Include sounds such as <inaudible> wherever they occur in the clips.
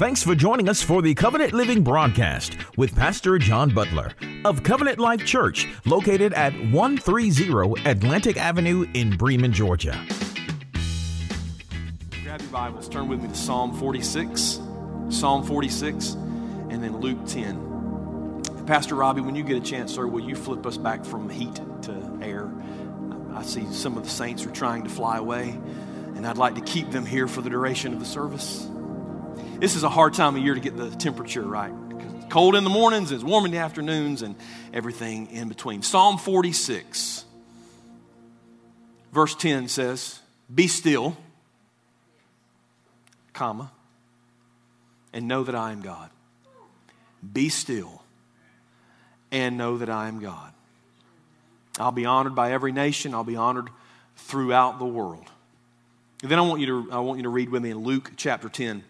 Thanks for joining us for the Covenant Living broadcast with Pastor John Butler of Covenant Life Church, located at 130 Atlantic Avenue in Bremen, Georgia. Grab your Bibles, turn with me to Psalm 46, Psalm 46, and then Luke 10. Pastor Robbie, when you get a chance, sir, will you flip us back from heat to air? I see some of the saints are trying to fly away, and I'd like to keep them here for the duration of the service. This is a hard time of year to get the temperature right. It's cold in the mornings, it's warm in the afternoons, and everything in between. Psalm 46, verse 10 says, Be still, comma, and know that I am God. Be still and know that I am God. I'll be honored by every nation, I'll be honored throughout the world. And then I want you to I want you to read with me in Luke chapter 10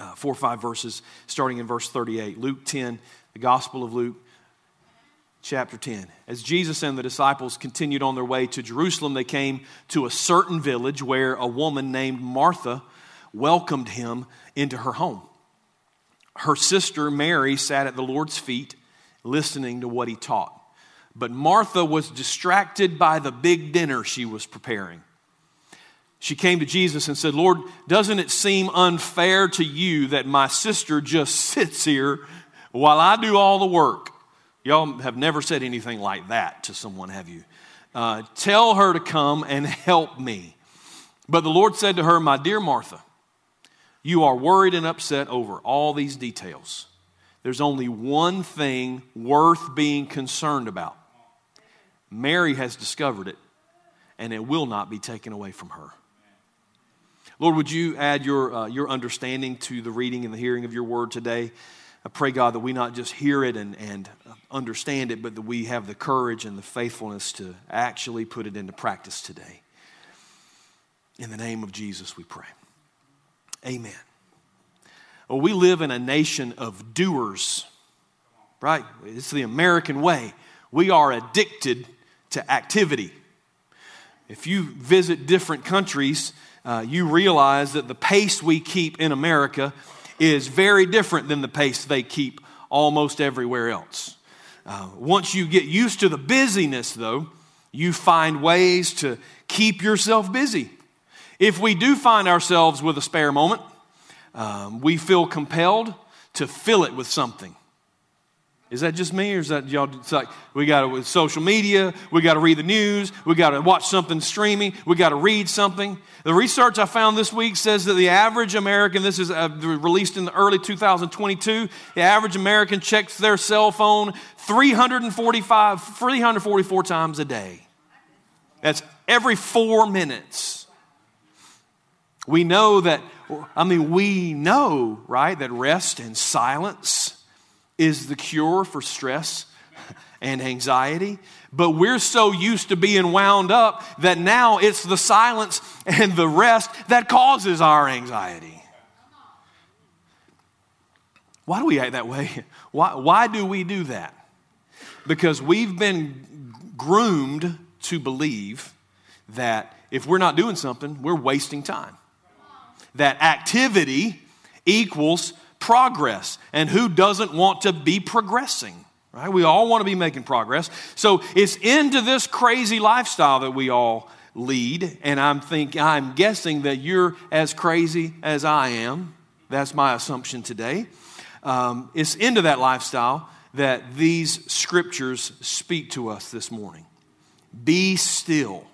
uh, four or five verses, starting in verse 38. Luke 10, the Gospel of Luke, chapter 10. As Jesus and the disciples continued on their way to Jerusalem, they came to a certain village where a woman named Martha welcomed him into her home. Her sister Mary sat at the Lord's feet listening to what he taught. But Martha was distracted by the big dinner she was preparing she came to Jesus and said, Lord, doesn't it seem unfair to you that my sister just sits here while I do all the work? Y'all have never said anything like that to someone, have you? Uh, tell her to come and help me. But the Lord said to her, My dear Martha, you are worried and upset over all these details. There's only one thing worth being concerned about. Mary has discovered it, and it will not be taken away from her. Lord, would you add your, uh, your understanding to the reading and the hearing of your word today? I pray, God, that we not just hear it and, and understand it, but that we have the courage and the faithfulness to actually put it into practice today. In the name of Jesus, we pray. Amen. Well, we live in a nation of doers, right? It's the American way. We are addicted to activity. If you visit different countries, uh, you realize that the pace we keep in America is very different than the pace they keep almost everywhere else. Uh, once you get used to the busyness, though, you find ways to keep yourself busy. If we do find ourselves with a spare moment, um, we feel compelled to fill it with something. Is that just me, or is that y'all? It's like we got to with social media, we got to read the news, we got to watch something streaming, we got to read something. The research I found this week says that the average American, this is uh, released in the early 2022, the average American checks their cell phone 345, 344 times a day. That's every four minutes. We know that, I mean, we know, right, that rest and silence is the cure for stress <laughs> and anxiety. But we're so used to being wound up that now it's the silence and the rest that causes our anxiety. Why do we act that way? <laughs> Why, why do we do that? Because we've been groomed to believe that if we're not doing something, we're wasting time. That activity equals progress. And who doesn't want to be progressing? Right? We all want to be making progress. So it's into this crazy lifestyle that we all lead. And I'm think I'm guessing that you're as crazy as I am. That's my assumption today. Um, it's into that lifestyle that these scriptures speak to us this morning. Be still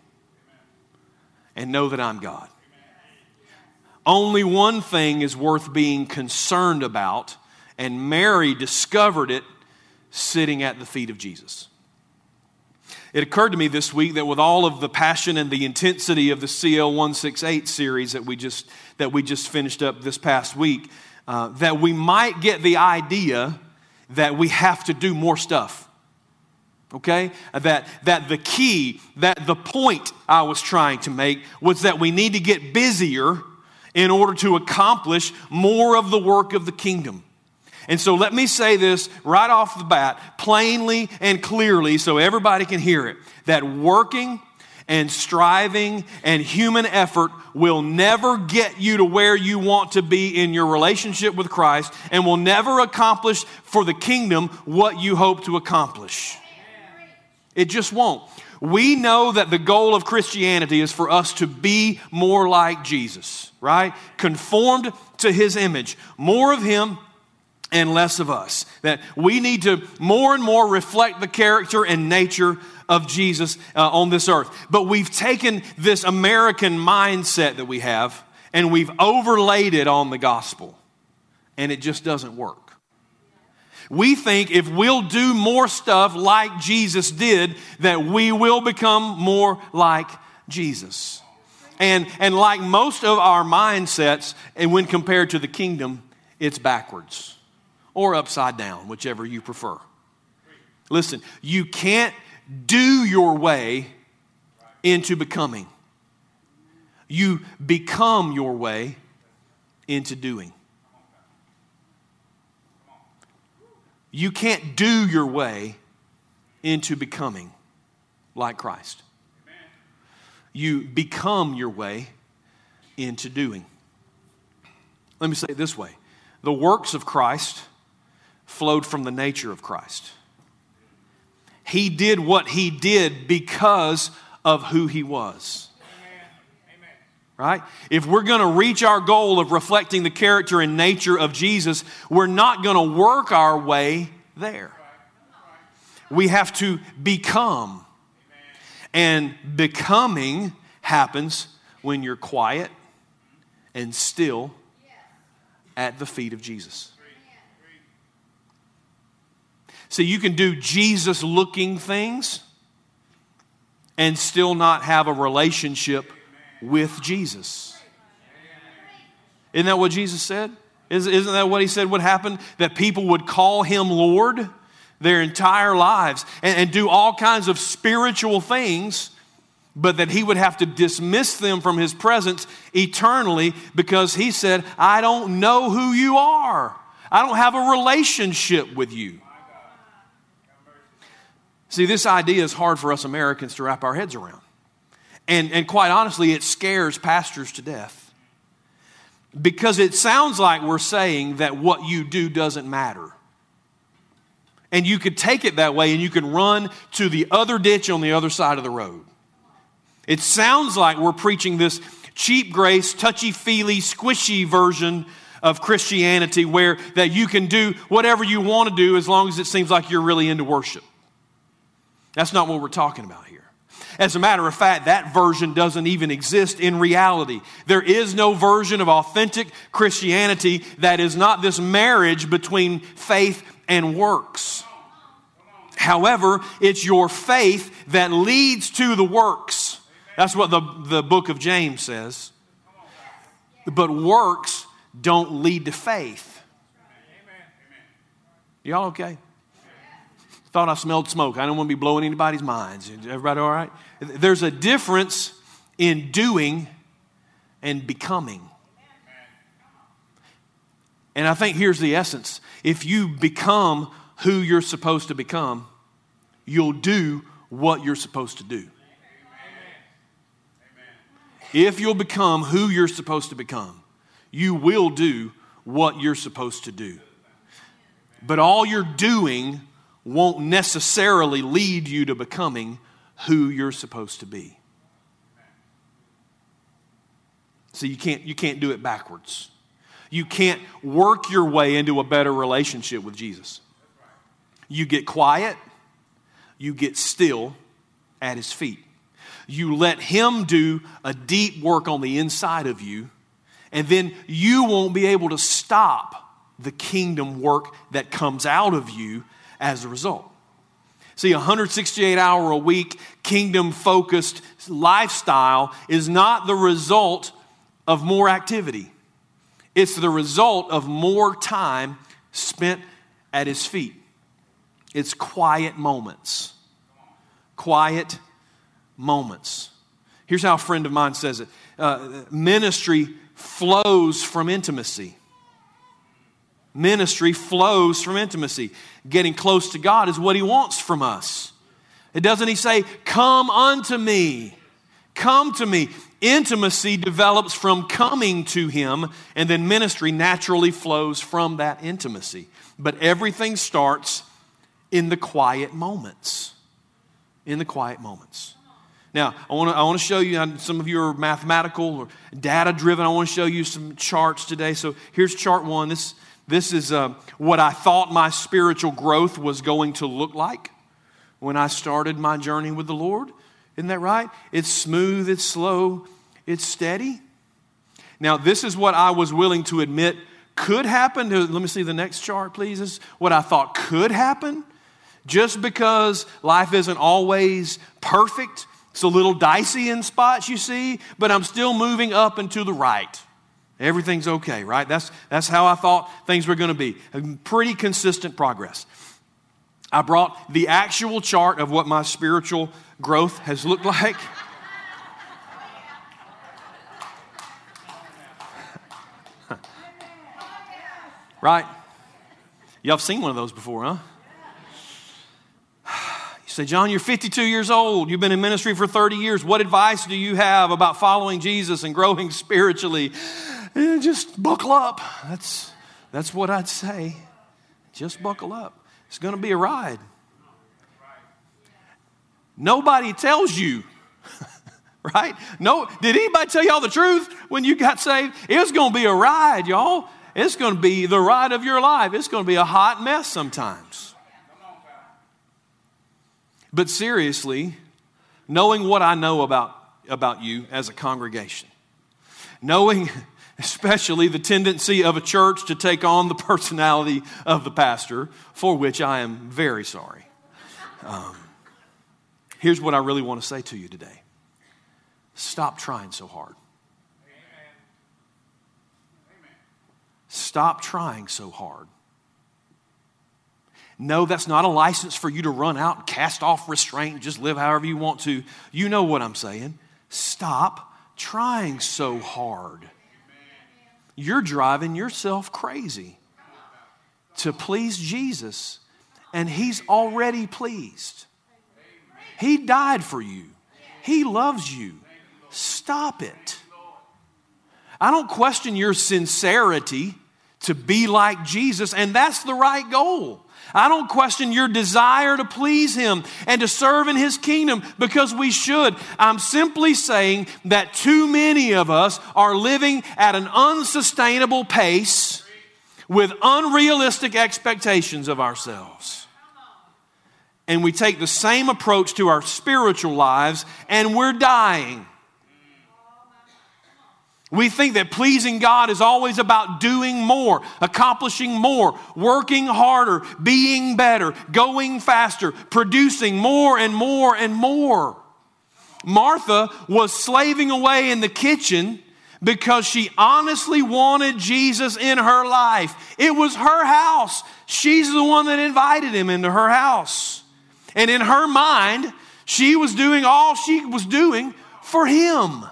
and know that I'm God. Only one thing is worth being concerned about, and Mary discovered it sitting at the feet of Jesus. It occurred to me this week that with all of the passion and the intensity of the CL 168 series that we just, that we just finished up this past week, uh, that we might get the idea that we have to do more stuff. Okay? That, that the key, that the point I was trying to make was that we need to get busier in order to accomplish more of the work of the kingdom. And so let me say this right off the bat, plainly and clearly, so everybody can hear it that working and striving and human effort will never get you to where you want to be in your relationship with Christ and will never accomplish for the kingdom what you hope to accomplish. It just won't. We know that the goal of Christianity is for us to be more like Jesus, right? Conformed to his image, more of him and less of us. That we need to more and more reflect the character and nature of Jesus uh, on this earth. But we've taken this American mindset that we have and we've overlaid it on the gospel, and it just doesn't work. We think if we'll do more stuff like Jesus did, that we will become more like Jesus. And, and like most of our mindsets, and when compared to the kingdom, it's backwards or upside down, whichever you prefer. Listen, you can't do your way into becoming. You become your way into doing. You can't do your way into becoming like Christ. You become your way into doing. Let me say it this way the works of Christ flowed from the nature of Christ. He did what he did because of who he was. Right? If we're going to reach our goal of reflecting the character and nature of Jesus, we're not going to work our way there. We have to become. And becoming happens when you're quiet and still at the feet of Jesus. So you can do Jesus looking things and still not have a relationship with Jesus. Isn't that what Jesus said? Isn't that what he said would happen? That people would call him Lord their entire lives and, and do all kinds of spiritual things, but that he would have to dismiss them from his presence eternally because he said, I don't know who you are. I don't have a relationship with you. See, this idea is hard for us Americans to wrap our heads around. And, and quite honestly, it scares pastors to death. Because it sounds like we're saying that what you do doesn't matter. And you could take it that way and you can run to the other ditch on the other side of the road. It sounds like we're preaching this cheap grace, touchy feely, squishy version of Christianity where that you can do whatever you want to do as long as it seems like you're really into worship. That's not what we're talking about here. As a matter of fact, that version doesn't even exist in reality. There is no version of authentic Christianity that is not this marriage between faith and works. However, it's your faith that leads to the works. That's what the, the book of James says. But works don't lead to faith. Y'all okay? Thought I smelled smoke. I don't want to be blowing anybody's minds. Everybody all right? There's a difference in doing and becoming. And I think here's the essence. If you become who you're supposed to become, you'll do what you're supposed to do. If you'll become who you're supposed to become, you will do what you're supposed to do. But all you're doing won't necessarily lead you to becoming who you're supposed to be. So you can't, you can't do it backwards. You can't work your way into a better relationship with Jesus. You get quiet, you get still at his feet. You let him do a deep work on the inside of you, and then you won't be able to stop the kingdom work that comes out of you as a result. See, a 168 hour a week, kingdom focused lifestyle is not the result of more activity. It's the result of more time spent at his feet. It's quiet moments quiet moments. Here's how a friend of mine says it uh, ministry flows from intimacy. Ministry flows from intimacy. Getting close to God is what He wants from us. It doesn't He say, Come unto me, come to me. Intimacy develops from coming to Him, and then ministry naturally flows from that intimacy. But everything starts in the quiet moments. In the quiet moments. Now, I want to I show you, some of you are mathematical or data driven. I want to show you some charts today. So here's chart one. This, this is uh, what I thought my spiritual growth was going to look like when I started my journey with the Lord. Isn't that right? It's smooth, it's slow, it's steady. Now, this is what I was willing to admit could happen. Let me see the next chart, please. This is what I thought could happen. Just because life isn't always perfect, it's a little dicey in spots, you see, but I'm still moving up and to the right. Everything's okay, right? That's, that's how I thought things were going to be. Pretty consistent progress. I brought the actual chart of what my spiritual growth has looked <laughs> like. right? Y'all have seen one of those before, huh? You say, John, you're 52 years old. You've been in ministry for 30 years. What advice do you have about following Jesus and growing <laughs> spiritually? Eh, just buckle up. That's, that's what I'd say. Just buckle up. It's going to be a ride. Nobody tells you, <laughs> right? No, did anybody tell y'all the truth when you got saved? It's going to be a ride, y'all. It's going to be the ride of your life. It's going to be a hot mess sometimes. But seriously, knowing what I know about, about you as a congregation, knowing especially the tendency of a church to take on the personality of the pastor, for which I am very sorry. Um, here's what I really want to say to you today stop trying so hard. Stop trying so hard. No, that's not a license for you to run out cast off restraint and just live however you want to. You know what I'm saying. Stop trying so hard you're driving yourself crazy to please Jesus, and He's already pleased. He died for you, He loves you. Stop it. I don't question your sincerity to be like Jesus, and that's the right goal. I don't question your desire to please Him and to serve in His kingdom because we should. I'm simply saying that too many of us are living at an unsustainable pace with unrealistic expectations of ourselves. And we take the same approach to our spiritual lives and we're dying. We think that pleasing God is always about doing more, accomplishing more, working harder, being better, going faster, producing more and more and more. Martha was slaving away in the kitchen because she honestly wanted Jesus in her life. It was her house. She's the one that invited him into her house. And in her mind, she was doing all she was doing for him.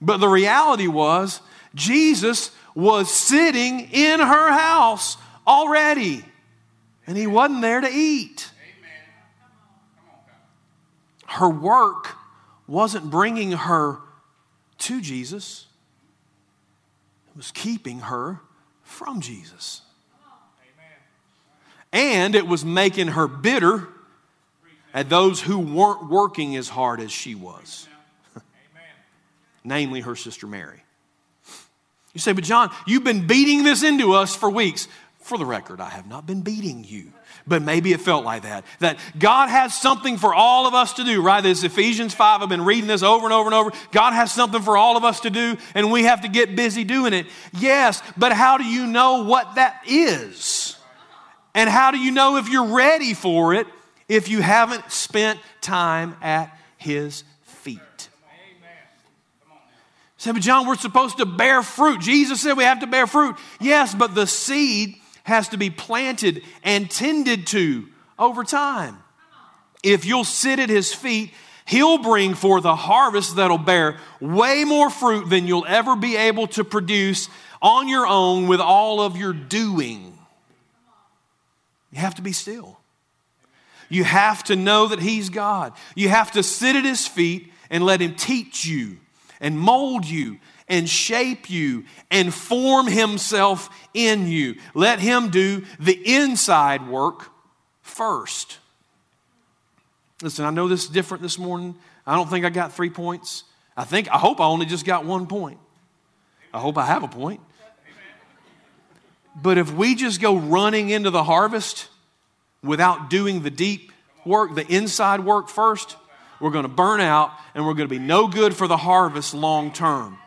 But the reality was, Jesus was sitting in her house already, and he wasn't there to eat. Her work wasn't bringing her to Jesus, it was keeping her from Jesus. And it was making her bitter at those who weren't working as hard as she was namely her sister Mary. You say, but John, you've been beating this into us for weeks. For the record, I have not been beating you, but maybe it felt like that. That God has something for all of us to do, right? This Ephesians 5, I've been reading this over and over and over. God has something for all of us to do, and we have to get busy doing it. Yes, but how do you know what that is? And how do you know if you're ready for it if you haven't spent time at His Say, but John, we're supposed to bear fruit. Jesus said we have to bear fruit. Yes, but the seed has to be planted and tended to over time. If you'll sit at his feet, he'll bring forth a harvest that'll bear way more fruit than you'll ever be able to produce on your own with all of your doing. You have to be still. You have to know that He's God. You have to sit at His feet and let Him teach you and mold you and shape you and form Himself in you. Let Him do the inside work first. Listen, I know this is different this morning. I don't think I got three points. I think, I hope I only just got one point. I hope I have a point. But if we just go running into the harvest without doing the deep work, the inside work first, we're going to burn out and we're going to be no good for the harvest long term.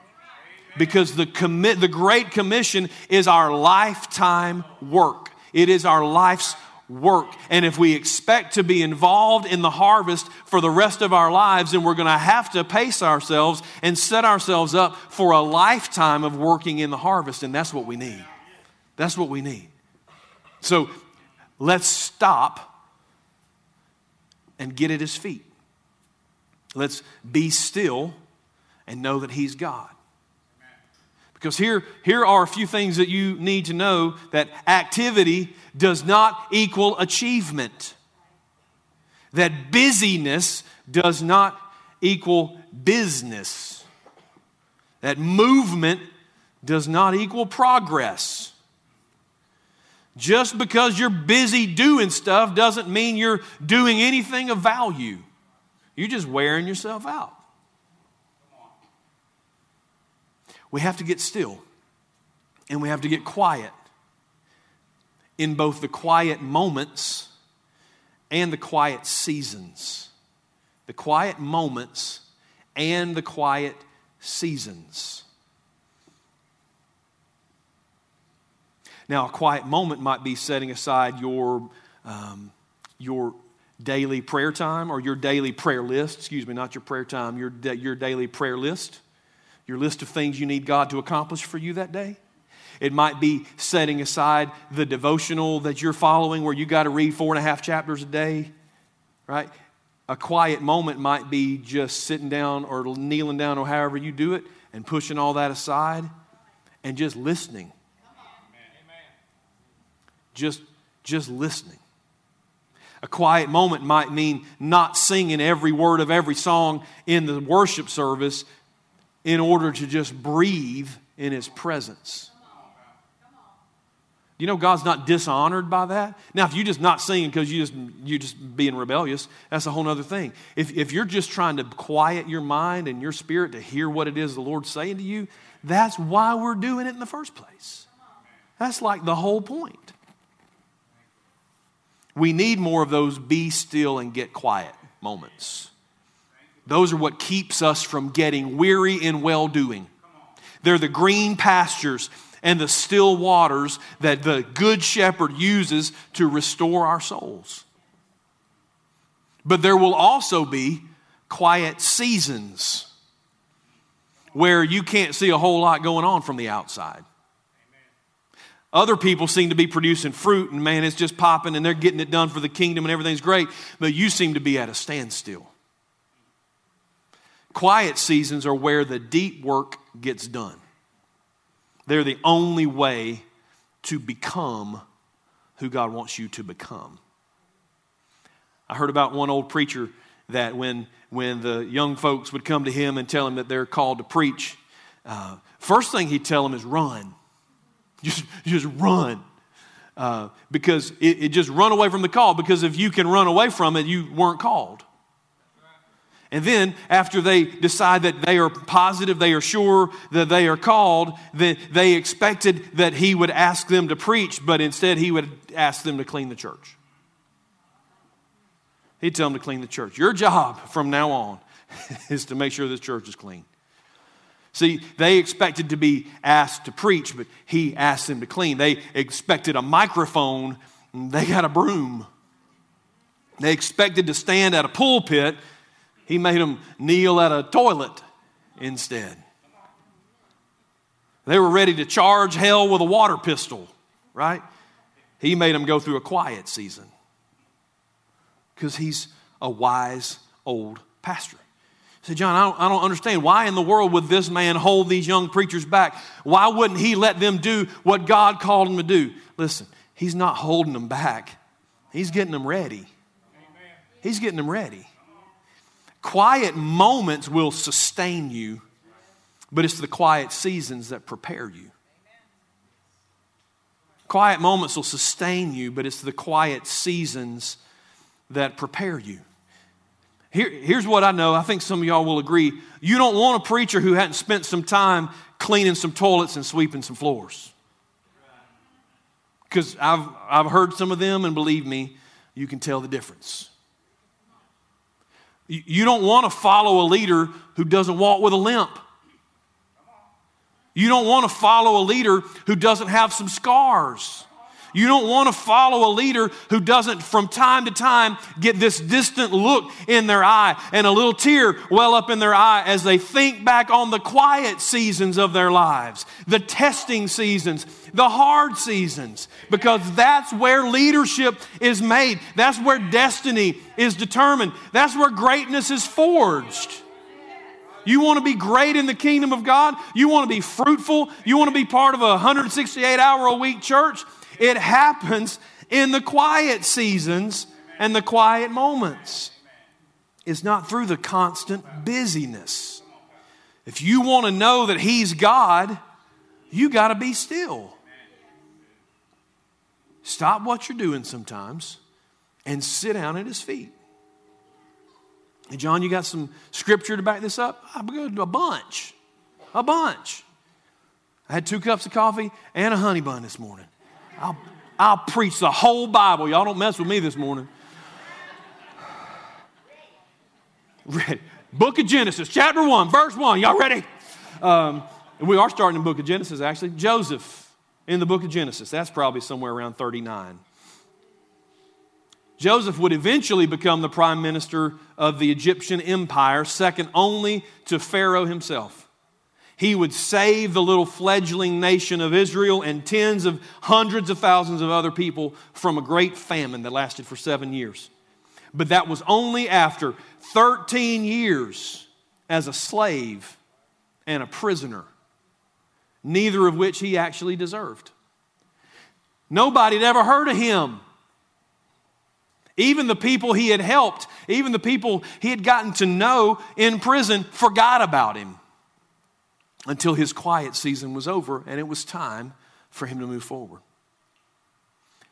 Because the, commit, the Great Commission is our lifetime work. It is our life's work. And if we expect to be involved in the harvest for the rest of our lives, then we're going to have to pace ourselves and set ourselves up for a lifetime of working in the harvest. And that's what we need. That's what we need. So let's stop and get at his feet. Let's be still and know that he's God. Because here, here are a few things that you need to know that activity does not equal achievement. That busyness does not equal business. That movement does not equal progress. Just because you're busy doing stuff doesn't mean you're doing anything of value. You're just wearing yourself out. We have to get still and we have to get quiet in both the quiet moments and the quiet seasons. The quiet moments and the quiet seasons. Now, a quiet moment might be setting aside your, um, your daily prayer time or your daily prayer list. Excuse me, not your prayer time, your, your daily prayer list, your list of things you need God to accomplish for you that day. It might be setting aside the devotional that you're following where you got to read four and a half chapters a day, right? A quiet moment might be just sitting down or kneeling down or however you do it and pushing all that aside and just listening just, just listening. A quiet moment might mean not singing every word of every song in the worship service in order to just breathe in His presence. You know God's not dishonored by that. Now, if you're just not singing because you just you just being rebellious, that's a whole other thing. If if you're just trying to quiet your mind and your spirit to hear what it is the Lord's saying to you, that's why we're doing it in the first place. That's like the whole point. We need more of those be still and get quiet moments. Those are what keeps us from getting weary in well doing. They're the green pastures and the still waters that the good shepherd uses to restore our souls. But there will also be quiet seasons where you can't see a whole lot going on from the outside. Other people seem to be producing fruit, and man, it's just popping, and they're getting it done for the kingdom, and everything's great, but you seem to be at a standstill. Quiet seasons are where the deep work gets done. They're the only way to become who God wants you to become. I heard about one old preacher that when, when the young folks would come to him and tell him that they're called to preach, uh, first thing he'd tell them is run. Just, just run. Uh, because it, it just run away from the call. Because if you can run away from it, you weren't called. And then, after they decide that they are positive, they are sure that they are called, then they expected that he would ask them to preach, but instead he would ask them to clean the church. He'd tell them to clean the church. Your job from now on <laughs> is to make sure this church is clean. See, they expected to be asked to preach, but he asked them to clean. They expected a microphone, they got a broom. They expected to stand at a pulpit, he made them kneel at a toilet instead. They were ready to charge hell with a water pistol, right? He made them go through a quiet season because he's a wise old pastor. Said, John, I don't, I don't understand. Why in the world would this man hold these young preachers back? Why wouldn't he let them do what God called them to do? Listen, he's not holding them back, he's getting them ready. He's getting them ready. Quiet moments will sustain you, but it's the quiet seasons that prepare you. Quiet moments will sustain you, but it's the quiet seasons that prepare you. Here, here's what I know. I think some of y'all will agree. You don't want a preacher who hadn't spent some time cleaning some toilets and sweeping some floors. Because I've, I've heard some of them, and believe me, you can tell the difference. You don't want to follow a leader who doesn't walk with a limp. You don't want to follow a leader who doesn't have some scars. You don't want to follow a leader who doesn't, from time to time, get this distant look in their eye and a little tear well up in their eye as they think back on the quiet seasons of their lives, the testing seasons, the hard seasons, because that's where leadership is made. That's where destiny is determined. That's where greatness is forged. You want to be great in the kingdom of God? You want to be fruitful? You want to be part of a 168 hour a week church? It happens in the quiet seasons and the quiet moments. It's not through the constant busyness. If you want to know that He's God, you got to be still. Stop what you're doing sometimes and sit down at His feet. John, you got some scripture to back this up? I've got a bunch. A bunch. I had two cups of coffee and a honey bun this morning. I'll, I'll preach the whole Bible. Y'all don't mess with me this morning. Ready. Book of Genesis, chapter 1, verse 1. Y'all ready? Um, we are starting the book of Genesis, actually. Joseph in the book of Genesis. That's probably somewhere around 39. Joseph would eventually become the prime minister of the Egyptian empire, second only to Pharaoh himself. He would save the little fledgling nation of Israel and tens of hundreds of thousands of other people from a great famine that lasted for seven years. But that was only after 13 years as a slave and a prisoner, neither of which he actually deserved. Nobody had ever heard of him. Even the people he had helped, even the people he had gotten to know in prison, forgot about him until his quiet season was over and it was time for him to move forward.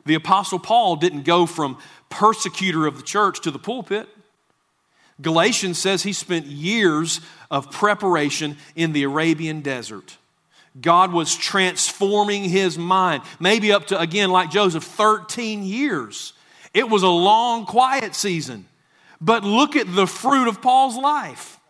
The Apostle Paul didn't go from persecutor of the church to the pulpit. Galatians says he spent years of preparation in the Arabian desert. God was transforming his mind, maybe up to, again, like Joseph, 13 years. It was a long, quiet season. But look at the fruit of Paul's life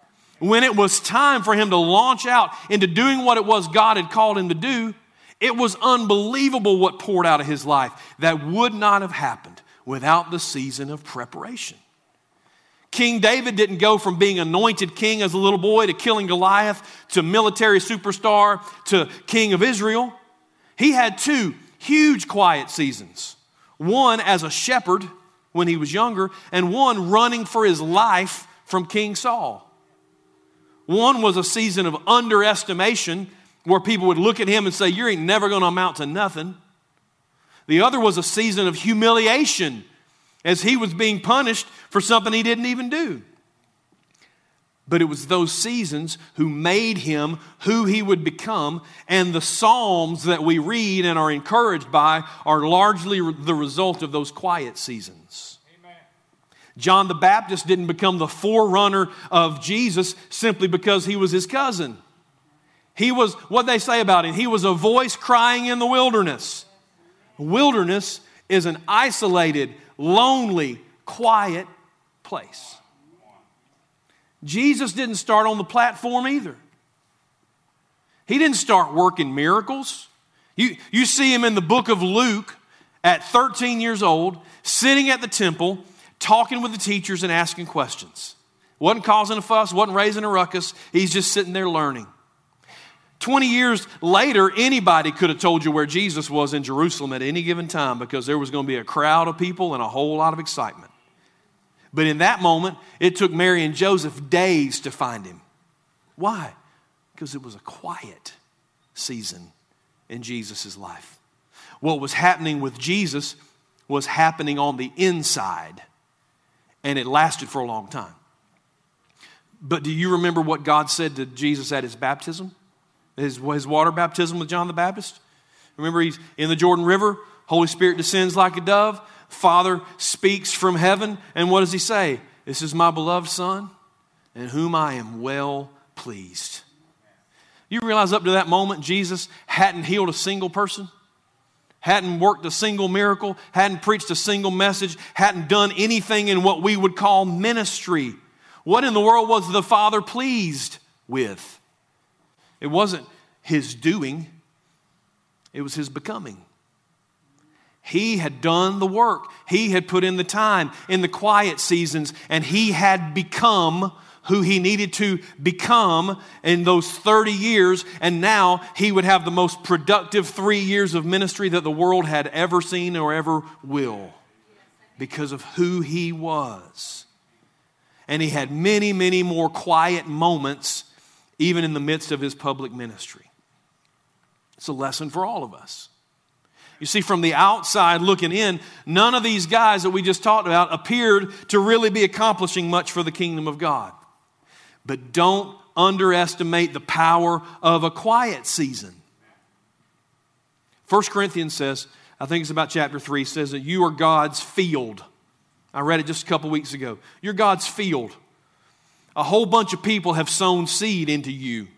when it was time for him to launch out into doing what it was God had called him to do, it was unbelievable what poured out of his life that would not have happened without the season of preparation. King David didn't go from being anointed king as a little boy to killing Goliath to military superstar to king of Israel. He had two huge quiet seasons one as a shepherd when he was younger, and one running for his life from King Saul. One was a season of underestimation where people would look at him and say, You ain't never going to amount to nothing. The other was a season of humiliation as he was being punished for something he didn't even do. But it was those seasons who made him who he would become, and the Psalms that we read and are encouraged by are largely the result of those quiet seasons. John the Baptist didn't become the forerunner of Jesus simply because he was his cousin. He was, what they say about him, he was a voice crying in the wilderness. Wilderness is an isolated, lonely, quiet place. Jesus didn't start on the platform either. He didn't start working miracles. You, you see him in the book of Luke at 13 years old, sitting at the temple, talking with the teachers and asking questions. Wasn't causing a fuss, wasn't raising a ruckus. He's just sitting there learning. 20 years later, anybody could have told you where Jesus was in Jerusalem at any given time because there was going to be a crowd of people and a whole lot of excitement. But in that moment, it took Mary and Joseph days to find him. Why? Because it was a quiet season in Jesus' life. What was happening with Jesus was happening on the inside, and it lasted for a long time. But do you remember what God said to Jesus at his baptism? His, his water baptism with John the Baptist? Remember, he's in the Jordan River, Holy Spirit descends like a dove, Father speaks from heaven, and what does he say? This is my beloved Son, in whom I am well pleased. You realize up to that moment, Jesus hadn't healed a single person, hadn't worked a single miracle, hadn't preached a single message, hadn't done anything in what we would call ministry. What in the world was the Father pleased with? It wasn't his doing, it was his becoming. He had done the work. He had put in the time in the quiet seasons, and he had become who he needed to become in those 30 years, and now he would have the most productive three years of ministry that the world had ever seen or ever will because of who he was. And he had many, many more quiet moments, even in the midst of his public ministry. It's a lesson for all of us. You see, from the outside looking in, none of these guys that we just talked about appeared to really be accomplishing much for the kingdom of God. But don't underestimate the power of a quiet season. 1 Corinthians says, I think it's about chapter 3, says that you are God's field. I read it just a couple weeks ago. You're God's field. A whole bunch of people have sown seed into you,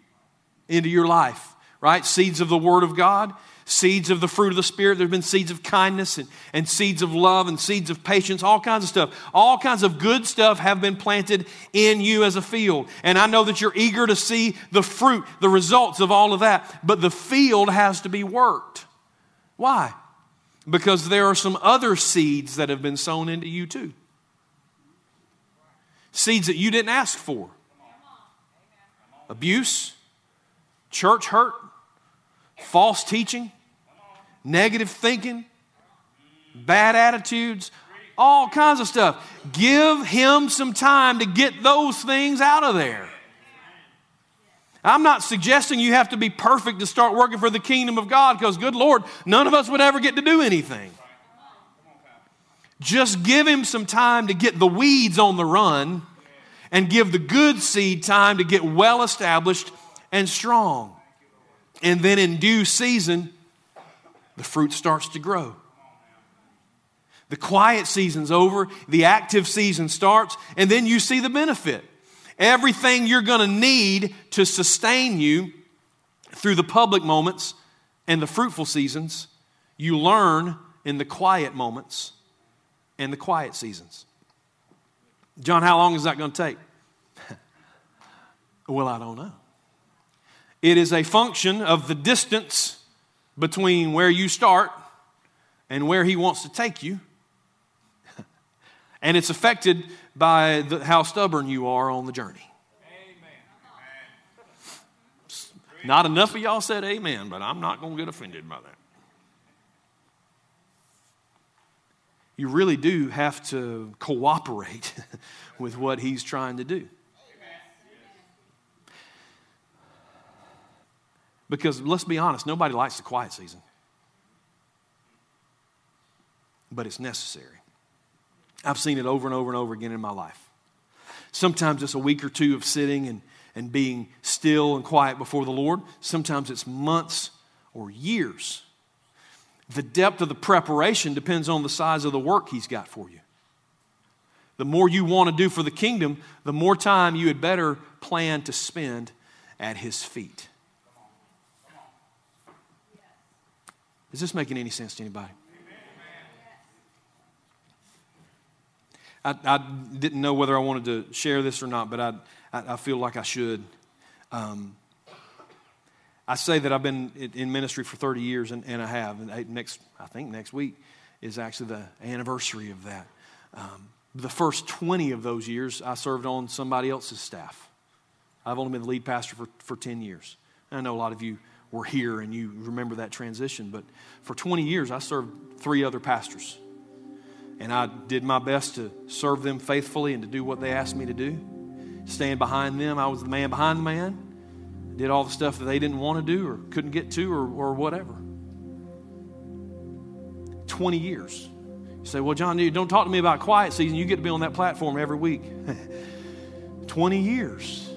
into your life, right? Seeds of the Word of God seeds of the fruit of the Spirit. There have been seeds of kindness and, and seeds of love and seeds of patience, all kinds of stuff. All kinds of good stuff have been planted in you as a field. And I know that you're eager to see the fruit, the results of all of that. But the field has to be worked. Why? Because there are some other seeds that have been sown into you too. Seeds that you didn't ask for abuse, church hurt, false teaching, negative thinking, bad attitudes, all kinds of stuff. Give him some time to get those things out of there. I'm not suggesting you have to be perfect to start working for the kingdom of God because, good Lord, none of us would ever get to do anything. Just give him some time to get the weeds on the run and give the good seed time to get well established and strong. And then in due season, the fruit starts to grow. The quiet season's over, the active season starts, and then you see the benefit. Everything you're going to need to sustain you through the public moments and the fruitful seasons, you learn in the quiet moments and the quiet seasons. John, how long is that going to take? <laughs> well, I don't know. It is a function of the distance between where you start and where He wants to take you. and it's affected by the, how stubborn you are on the journey. Amen. Not enough of y'all said amen, but I'm not going to get offended by that. You really do have to cooperate <laughs> with what He's trying to do. Because let's be honest, nobody likes the quiet season. But it's necessary. I've seen it over and over and over again in my life. Sometimes it's a week or two of sitting and, and being still and quiet before the Lord. Sometimes it's months or years. The depth of the preparation depends on the size of the work He's got for you. The more you want to do for the kingdom, the more time you had better plan to spend at His feet. Is this making any sense to anybody? I, I, didn't know whether I wanted to share this or not, but I, I, I feel like I should. Um, I say that I've been in ministry for 30 years, and, and I have. And next, I think next week is actually the anniversary of that. Um, the first 20 of those years, I served on somebody else's staff. I've only been the lead pastor for, for 10 years. I know a lot of you were here and you remember that transition. But for 20 years, I served three other pastors. And I did my best to serve them faithfully and to do what they asked me to do. Stand behind them. I was the man behind the man. Did all the stuff that they didn't want to do or couldn't get to or, or whatever. 20 years. You say, well, John, you don't talk to me about quiet season. You get to be on that platform every week. <laughs> 20 years.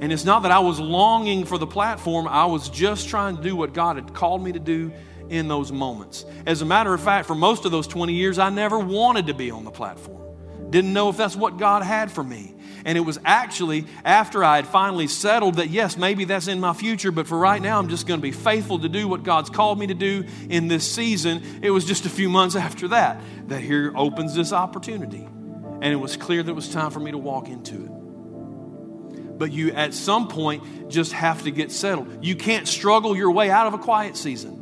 And it's not that I was longing for the platform, I was just trying to do what God had called me to do in those moments. As a matter of fact, for most of those 20 years, I never wanted to be on the platform. Didn't know if that's what God had for me. And it was actually after I had finally settled that, yes, maybe that's in my future, but for right now, I'm just going to be faithful to do what God's called me to do in this season. It was just a few months <laughs> after that that here opens this opportunity. And it was clear that it was time for me to walk into it but you at some point just have to get settled. You can't struggle your way out of a quiet season.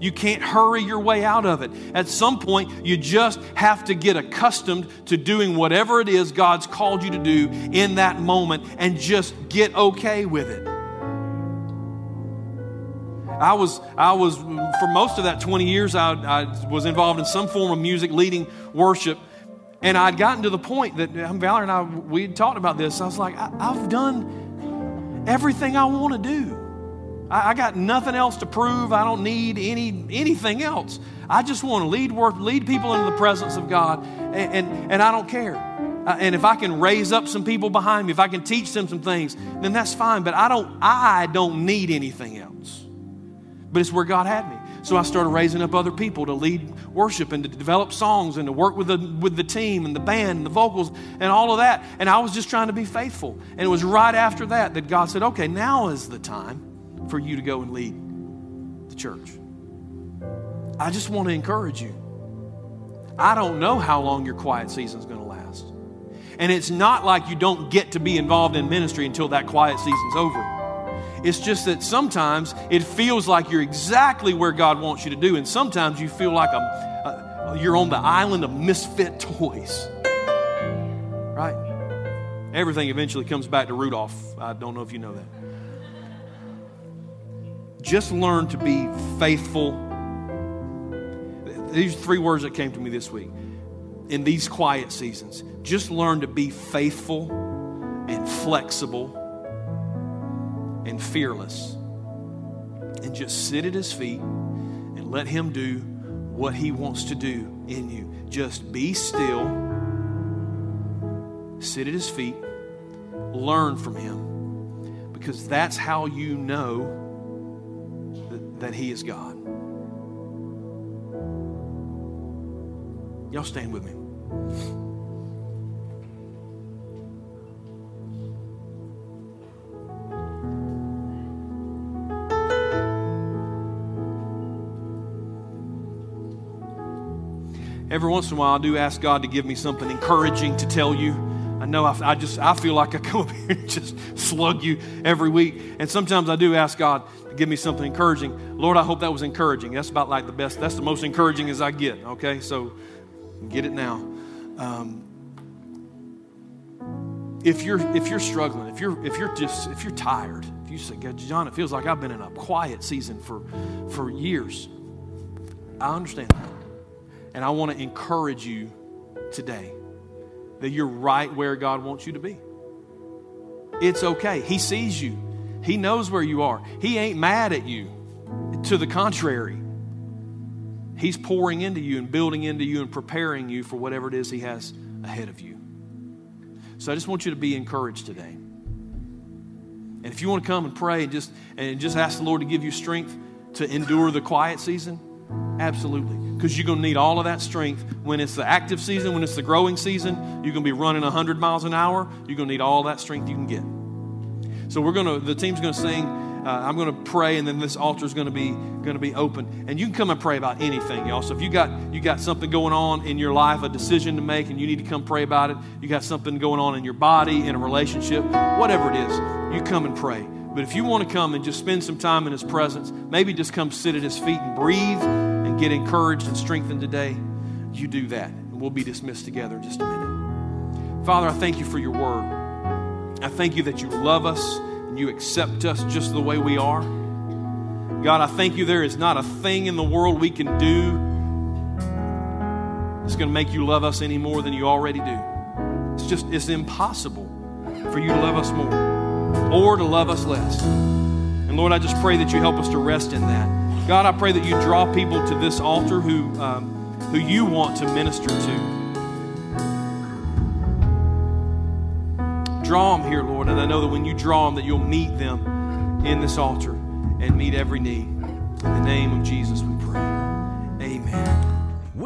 You can't hurry your way out of it. At some point, you just have to get accustomed to doing whatever it is God's called you to do in that moment and just get okay with it. I was, I was for most of that 20 years, I, I was involved in some form of music, leading worship. And I'd gotten to the point that um, Valerie and I, we had talked about this. I was like, I, have done everything I want to do. I, I, got nothing else to prove. I don't need any anything else. I just want to lead work, lead people into the presence of God, and, and, and I don't care. Uh, and if I can raise up some people behind me, if I can teach them some things, then that's fine. But I don't, I don't need anything else. But it's where God had me. So I started raising up other people to lead worship and to develop songs and to work with the, with the team and the band and the vocals and all of that. And I was just trying to be faithful. And it was right after that that God said, okay, now is the time for you to go and lead the church. I just want to encourage you. I don't know how long your quiet season is going to last. And it's not like you don't get to be involved in ministry until that quiet season's over. It's just that sometimes it feels like you're exactly where God wants you to do, and sometimes you feel like um, uh, a, a, you're on the island of misfit toys. Right? Everything eventually comes back to Rudolph. I don't know if you know that. Just learn to be faithful. These three words that came to me this week in these quiet seasons. Just learn to be faithful and flexible and fearless and just sit at his feet and let him do what he wants to do in you. Just be still, sit at his feet, learn from him, because that's how you know that, that he is God. Y'all stand with me. Every once in a while, I do ask God to give me something encouraging to tell you. I know I, I, just I feel like I come <laughs> up here and just slug you every week, and sometimes I do ask God to give me something encouraging. Lord, I hope that was encouraging. That's about like the best. That's the most encouraging as I get. Okay, so get it now. Um, if you're if you're struggling, if you're if you're just if you're tired, if you say, John, it feels like I've been in a quiet season for for years. I understand that. And I want to encourage you today that you're right where God wants you to be. It's okay. He sees you, He knows where you are. He ain't mad at you. To the contrary, He's pouring into you and building into you and preparing you for whatever it is He has ahead of you. So I just want you to be encouraged today. And if you want to come and pray and just and just ask the Lord to give you strength to endure the quiet season, absolutely because you're going to need all of that strength when it's the active season, when it's the growing season. You're going to be running 100 miles an hour. You're going to need all that strength you can get. So we're going to, the team's going to sing. Uh, I'm going to pray, and then this altar is going to be going to be open, and you can come and pray about anything, y'all. So if you got you got something going on in your life, a decision to make, and you need to come pray about it. You got something going on in your body, in a relationship, whatever it is, you come and pray. But if you want to come and just spend some time in His presence, maybe just come sit at His feet and breathe get encouraged and strengthened today, you do that. And we'll be dismissed together in just a minute. Father, I thank you for your word. I thank you that you love us and you accept us just the way we are. God, I thank you there is not a thing in the world we can do that's going to make you love us any more than you already do. It's just, it's impossible for you to love us more or to love us less. And Lord, I just pray that you help us to rest in that. God, I pray that you draw people to this altar who, um, who you want to minister to. Draw them here, Lord, and I know that when you draw them, that you'll meet them in this altar and meet every need. In the name of Jesus, we pray. Amen.